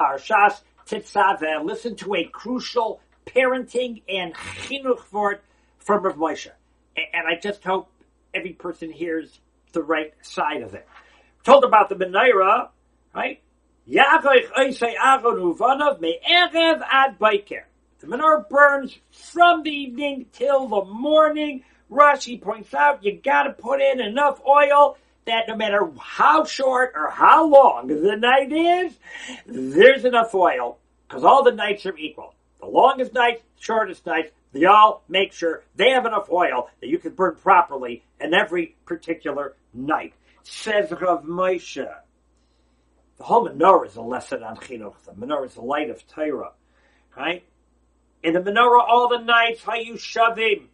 Parshas Tetzaveh. Listen to a crucial parenting and chinuch word from Rav Moshe. And I just hope every person hears the right side of it. Told about the menorah, right? The menorah burns from the evening till the morning. Rashi points out you gotta put in enough oil that no matter how short or how long the night is, there's enough oil because all the nights are equal. The longest night, shortest night, they all make sure they have enough oil that you can burn properly in every particular night. Says Rav Moshe. The whole menorah is a lesson on chinuch. The menorah is the light of Torah, right? In the menorah, all the nights, how you shove shavim,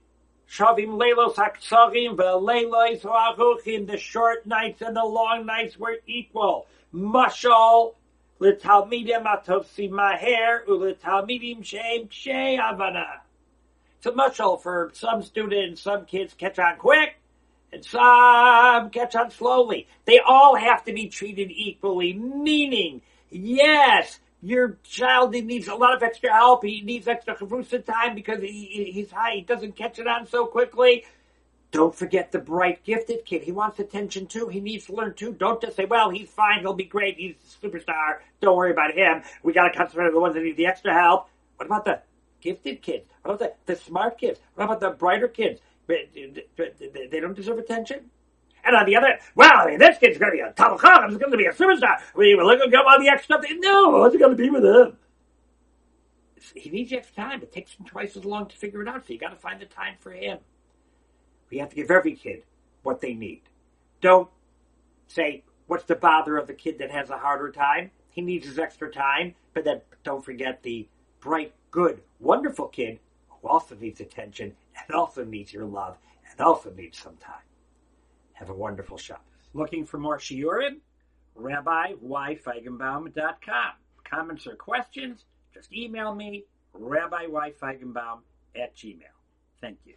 shavim leilos haksarim ve'leilos ha'aruchim. The short nights and the long nights were equal. Mashal l'talmidim atofsim maher u'letalmidim shem kshei avana. It's a mashal for some students, some kids catch on quick, and some catch on slowly. They all have to be treated equally, meaning, yes, your child needs a lot of extra help. He needs extra chavrusa time because he, he's high. He doesn't catch it on so quickly. Don't forget the bright, gifted kid. He wants attention too. He needs to learn too. Don't just say, well, he's fine. He'll be great. He's a superstar. Don't worry about him. We got to concentrate on the ones that need the extra help. What about the gifted kids? What about the, the smart kids? What about the brighter kids? They don't deserve attention? And on the other, well, this kid's going to be a top Chacham. He's going to be a superstar. We will look at all the extra stuff. No, what's going to be with him? He needs extra time. It takes him twice as long to figure it out. So you got to find the time for him. We have to give every kid what they need. Don't say, what's the bother of the kid that has a harder time? He needs his extra time. But then don't forget the bright, good, wonderful kid who also needs attention and also needs your love and also needs some time. Have a wonderful Shabbos. Looking for more shiurim? RabbiYFeigenbaum.com. Comments or questions? Just email me, RabbiYFeigenbaum at gmail. Thank you.